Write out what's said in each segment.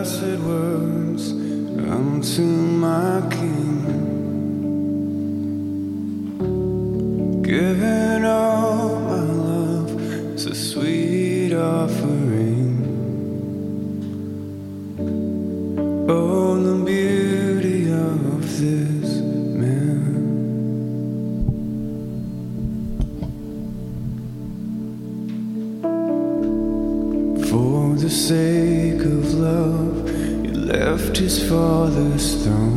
Acid words unto my King. just for this throne.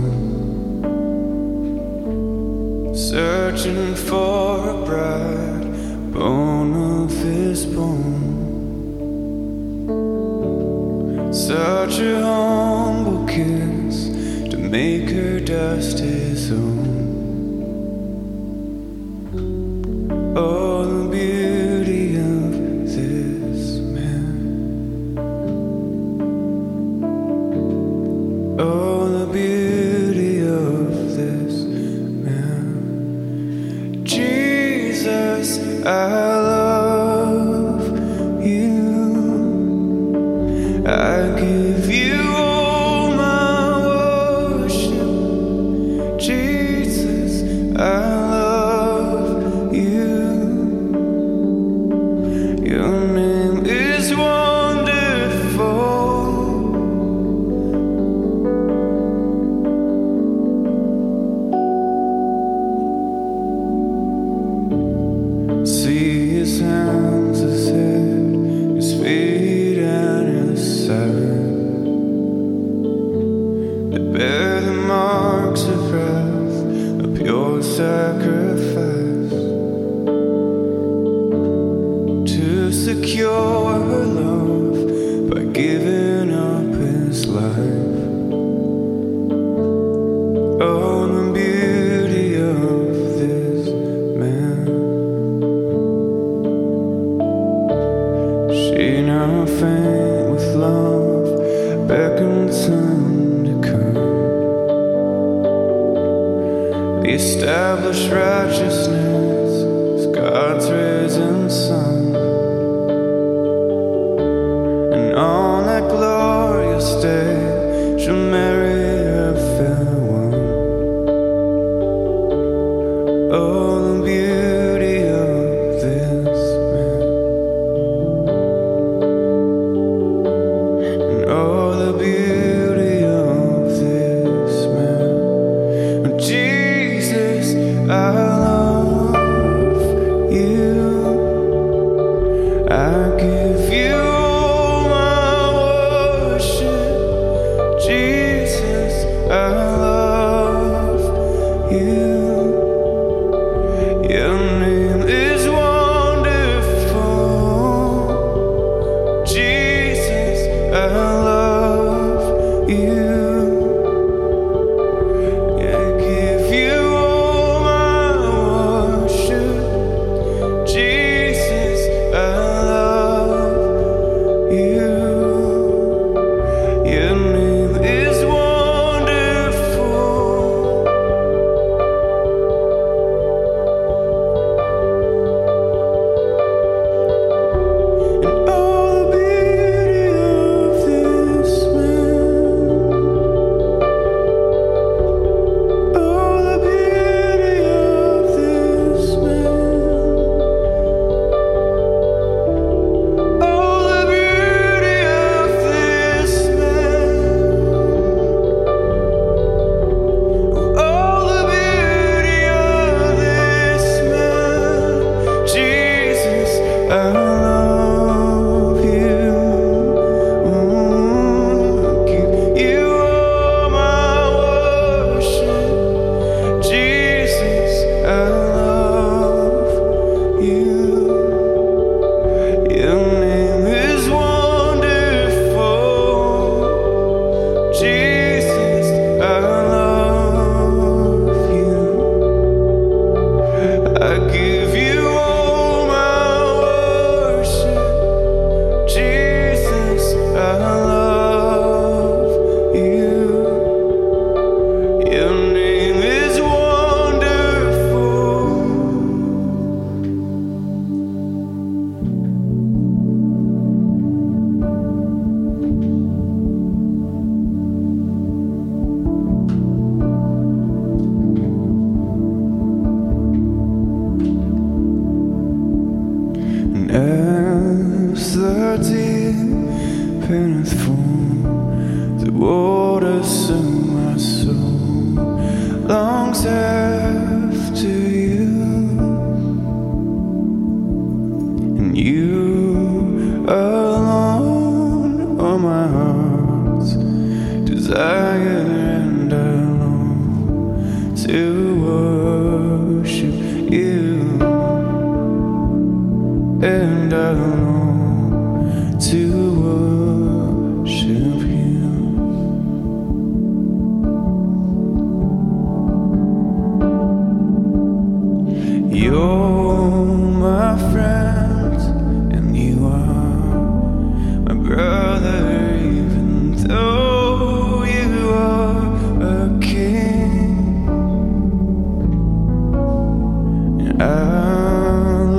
secure alone. love.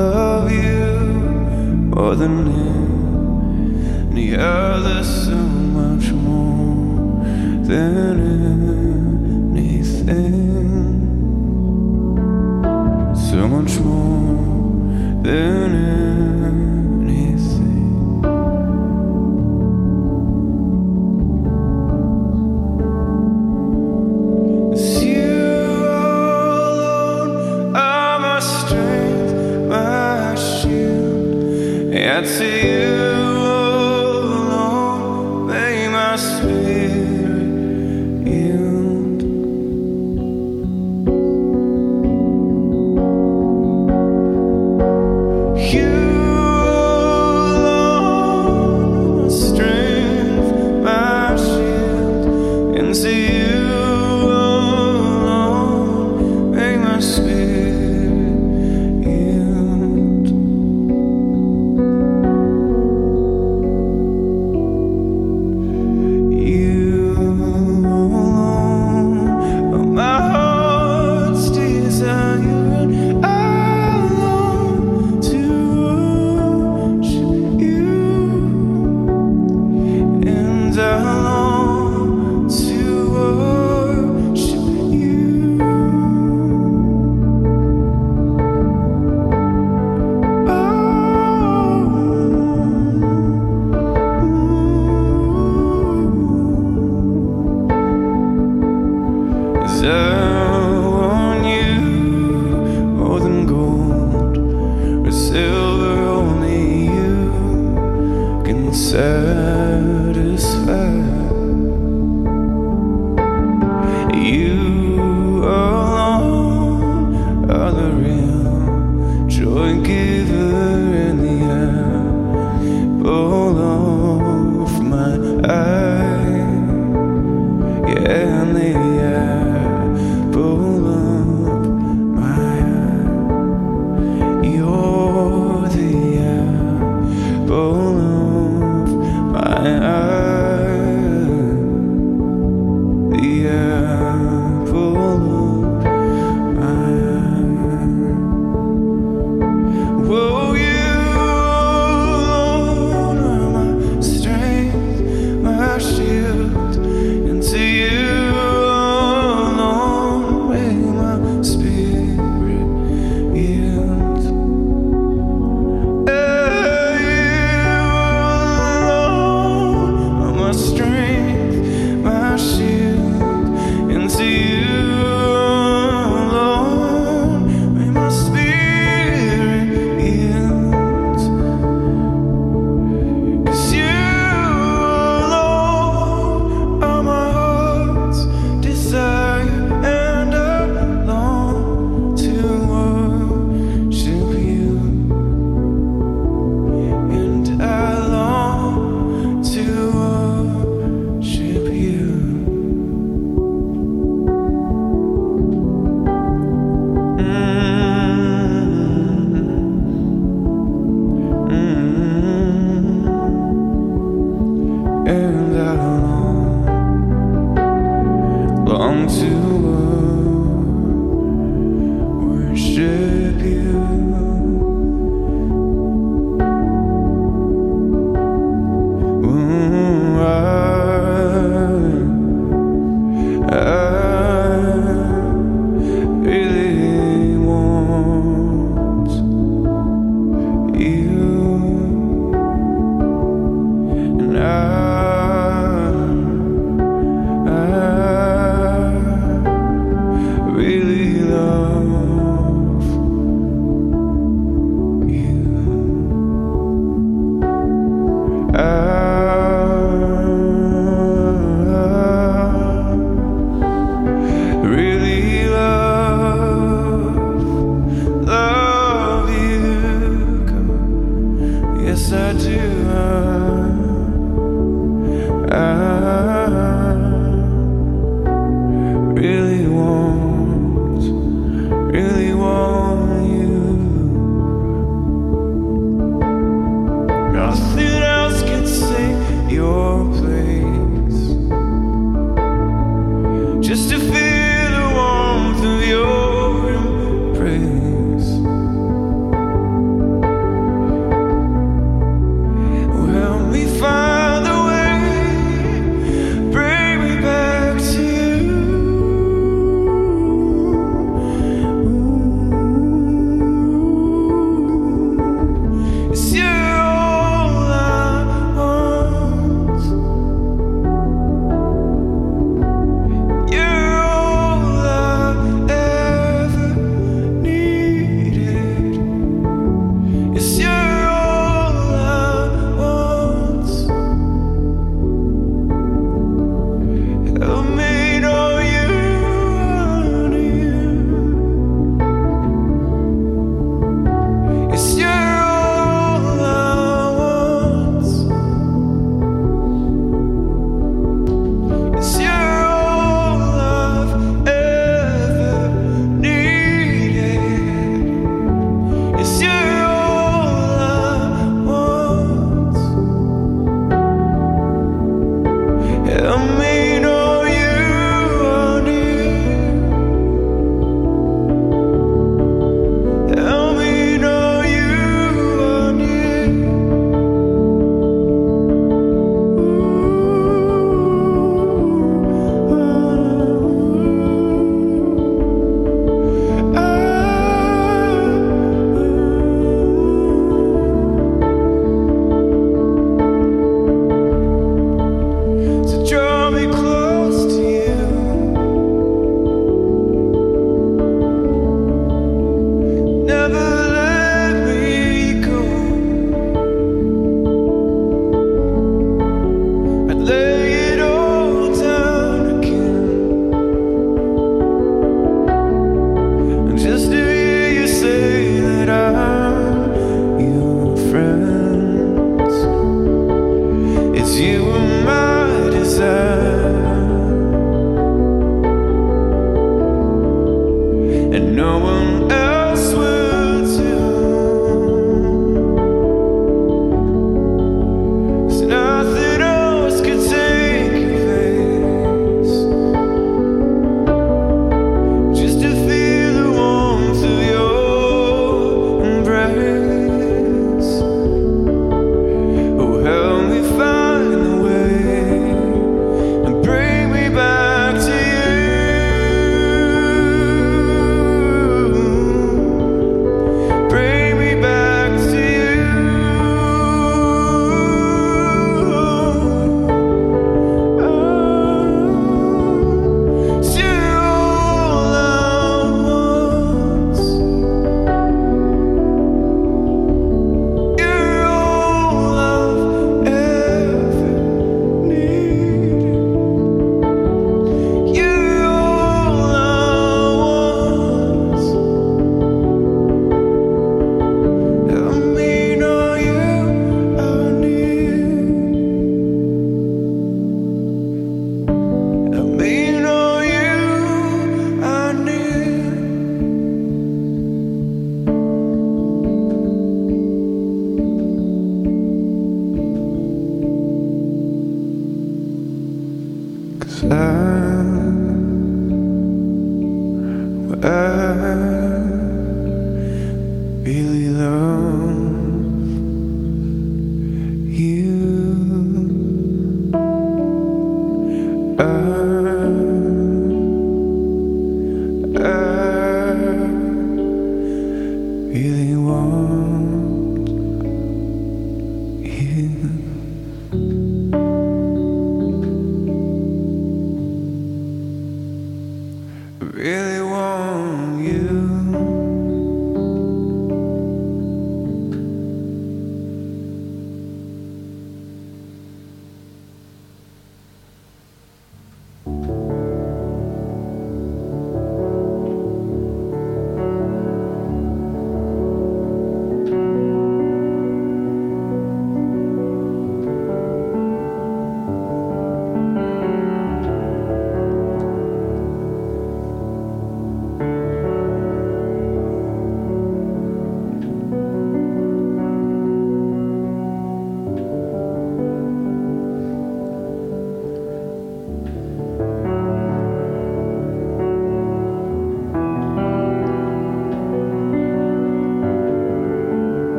love you more than any other, so much more than anything, so much more than. Anything.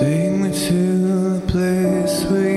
Really want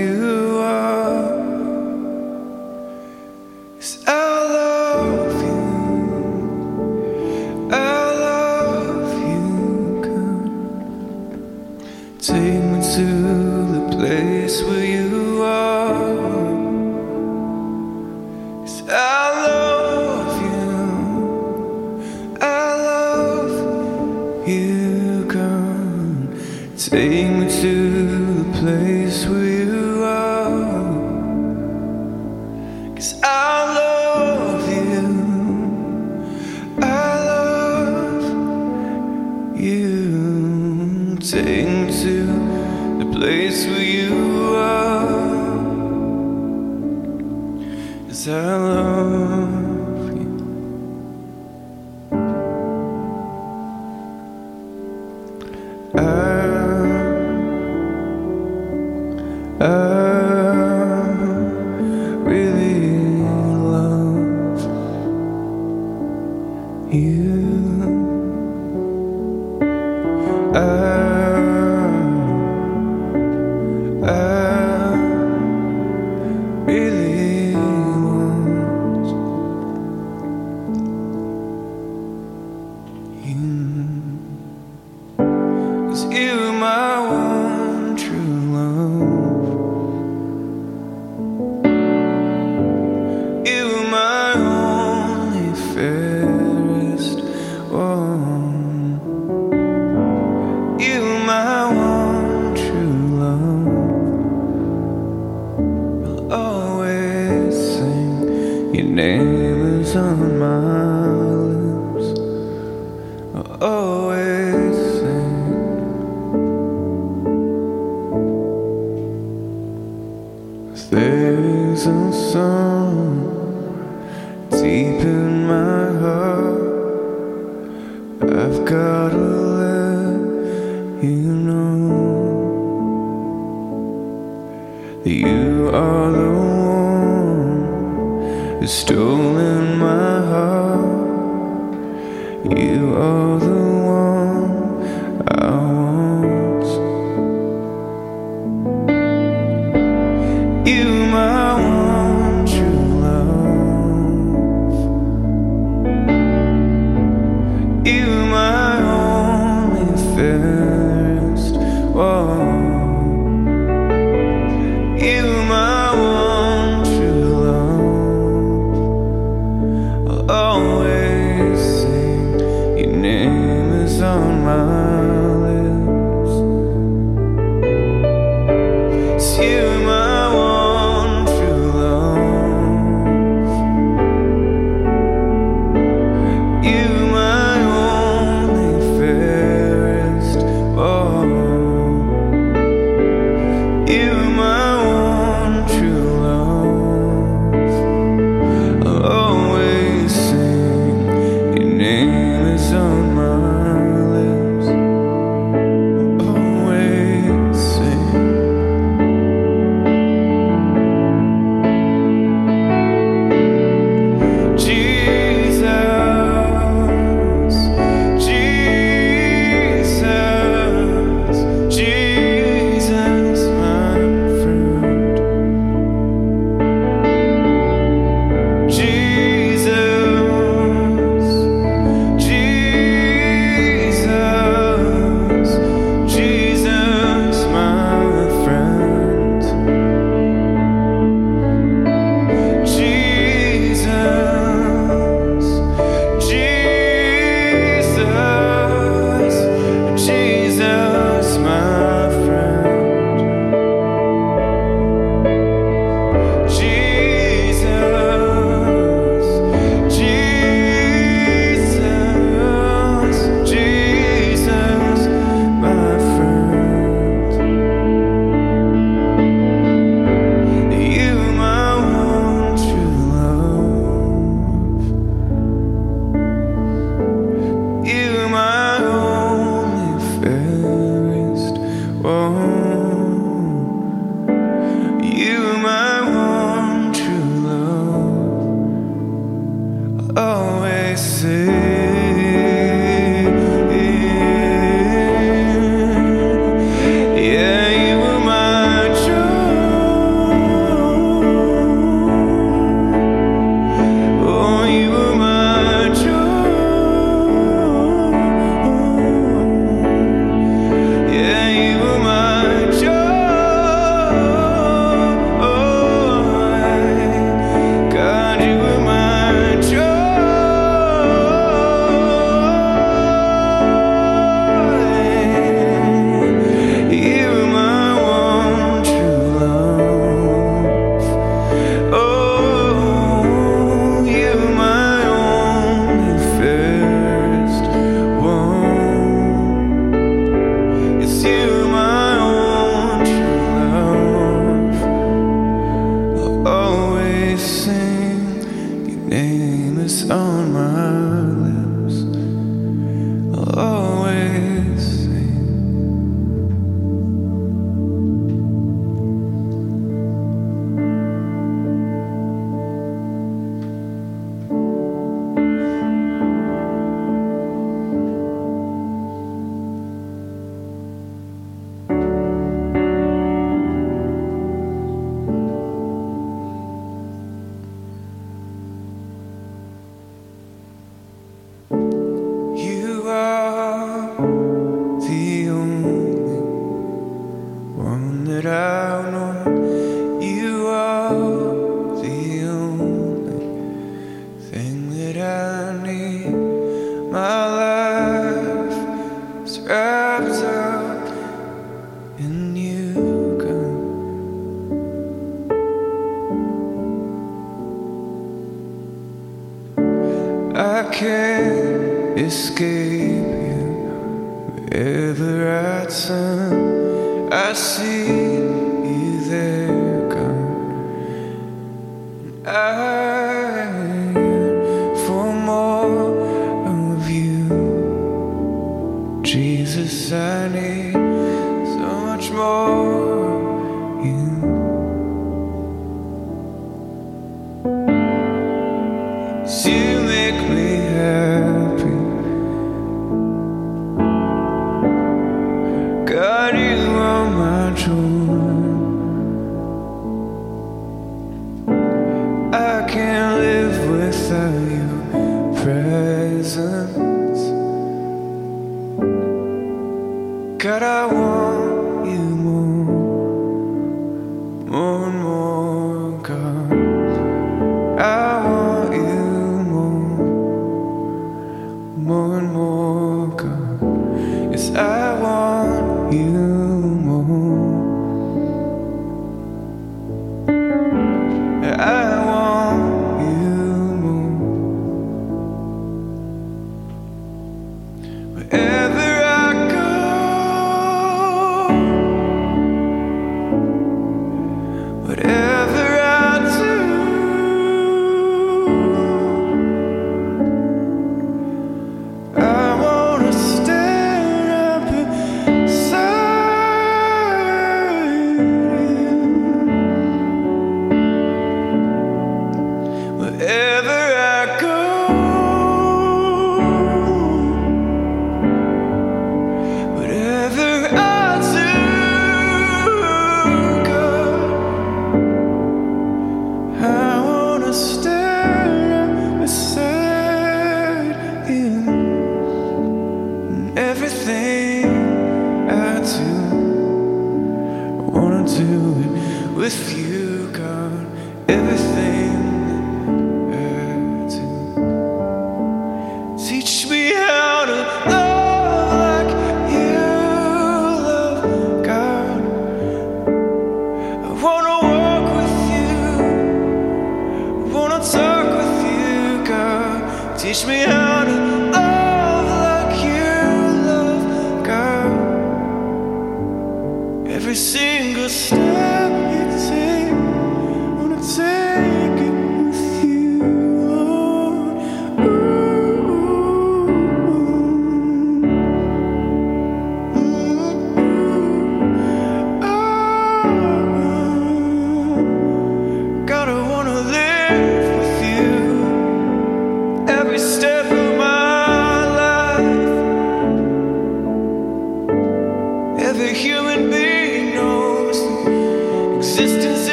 I'll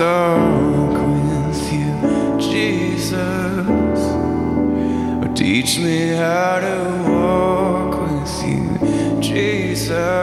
walk with you, Jesus. Teach me how to walk with you, Jesus.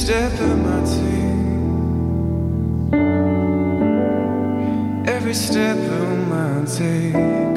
Step of my take. Every step of my take,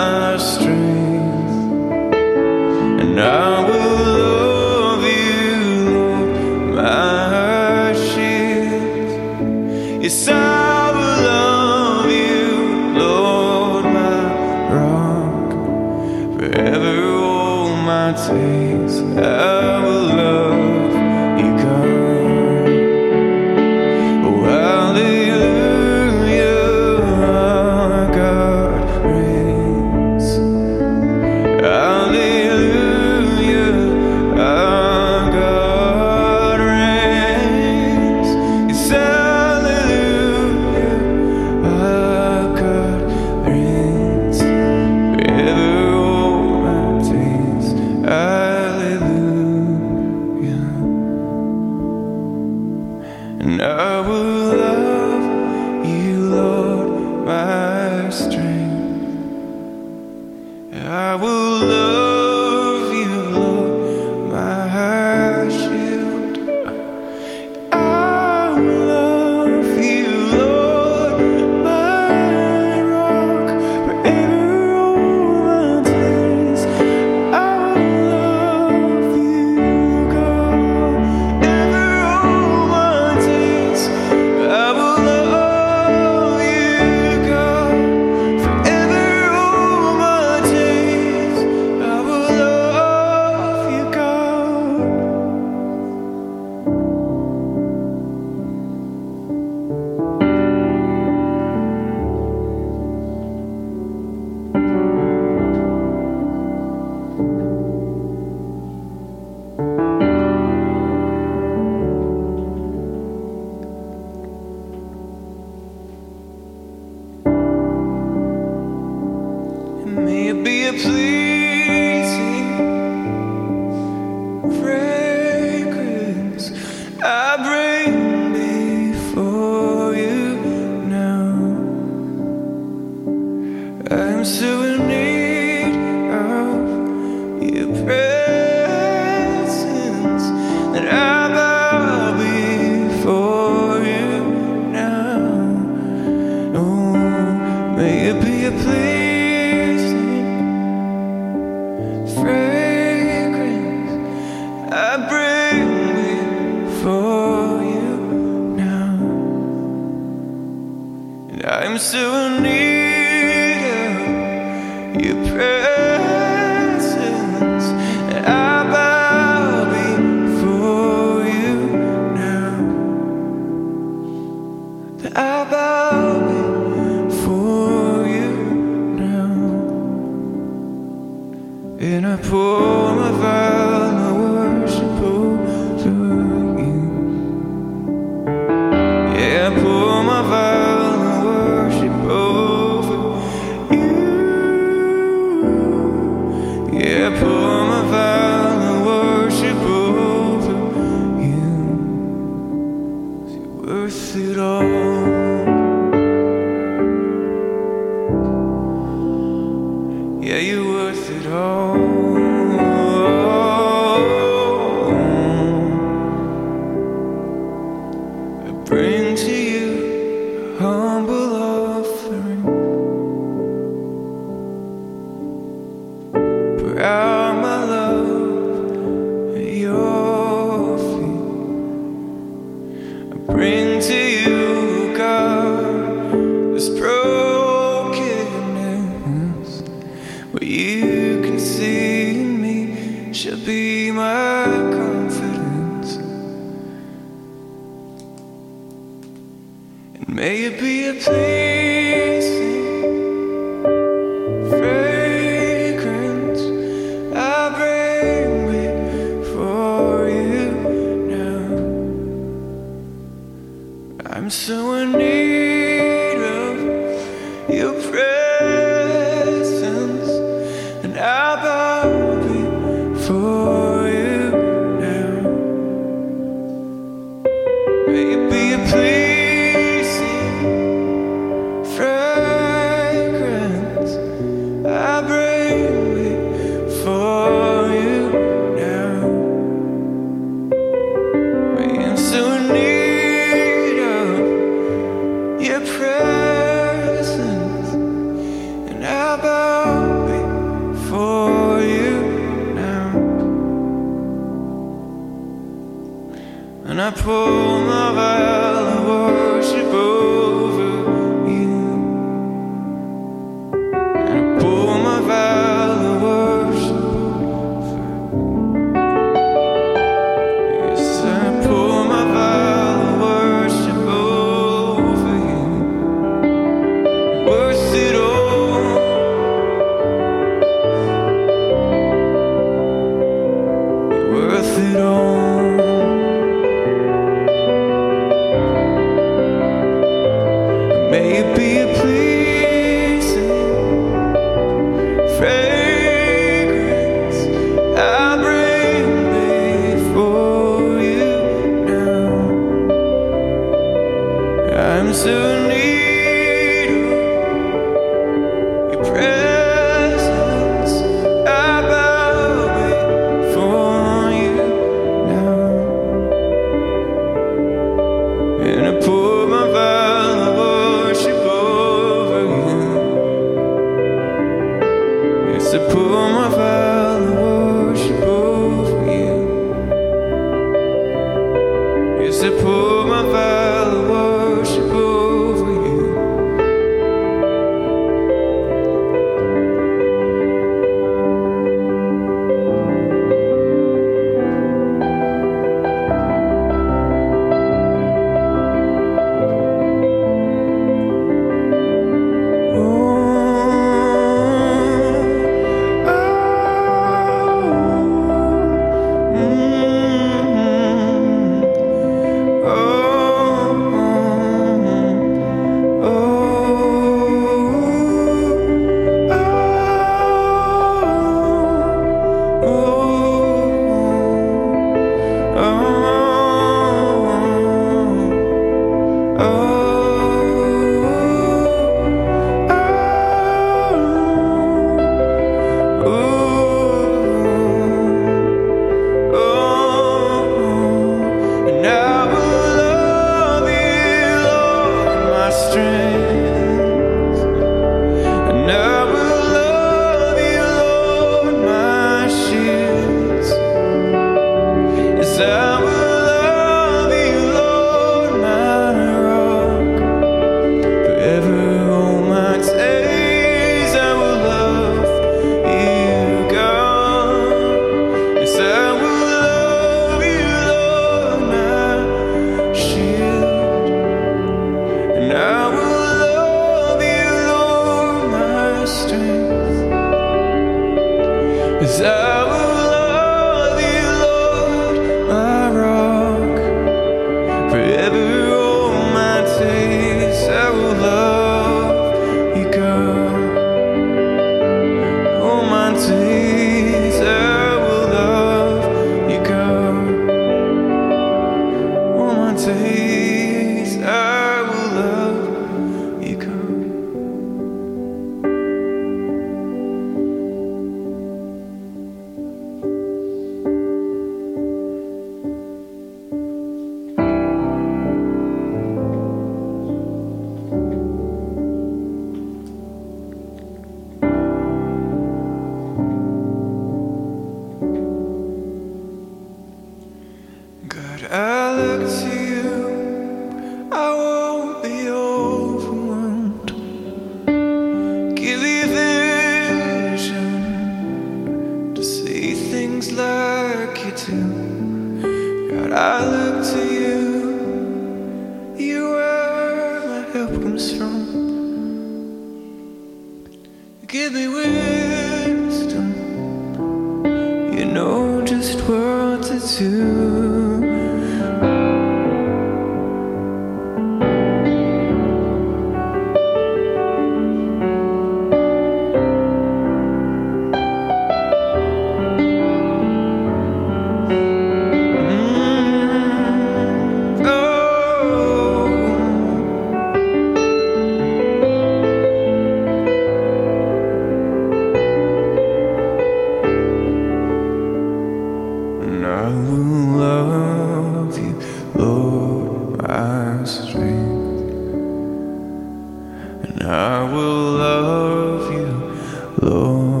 Lord.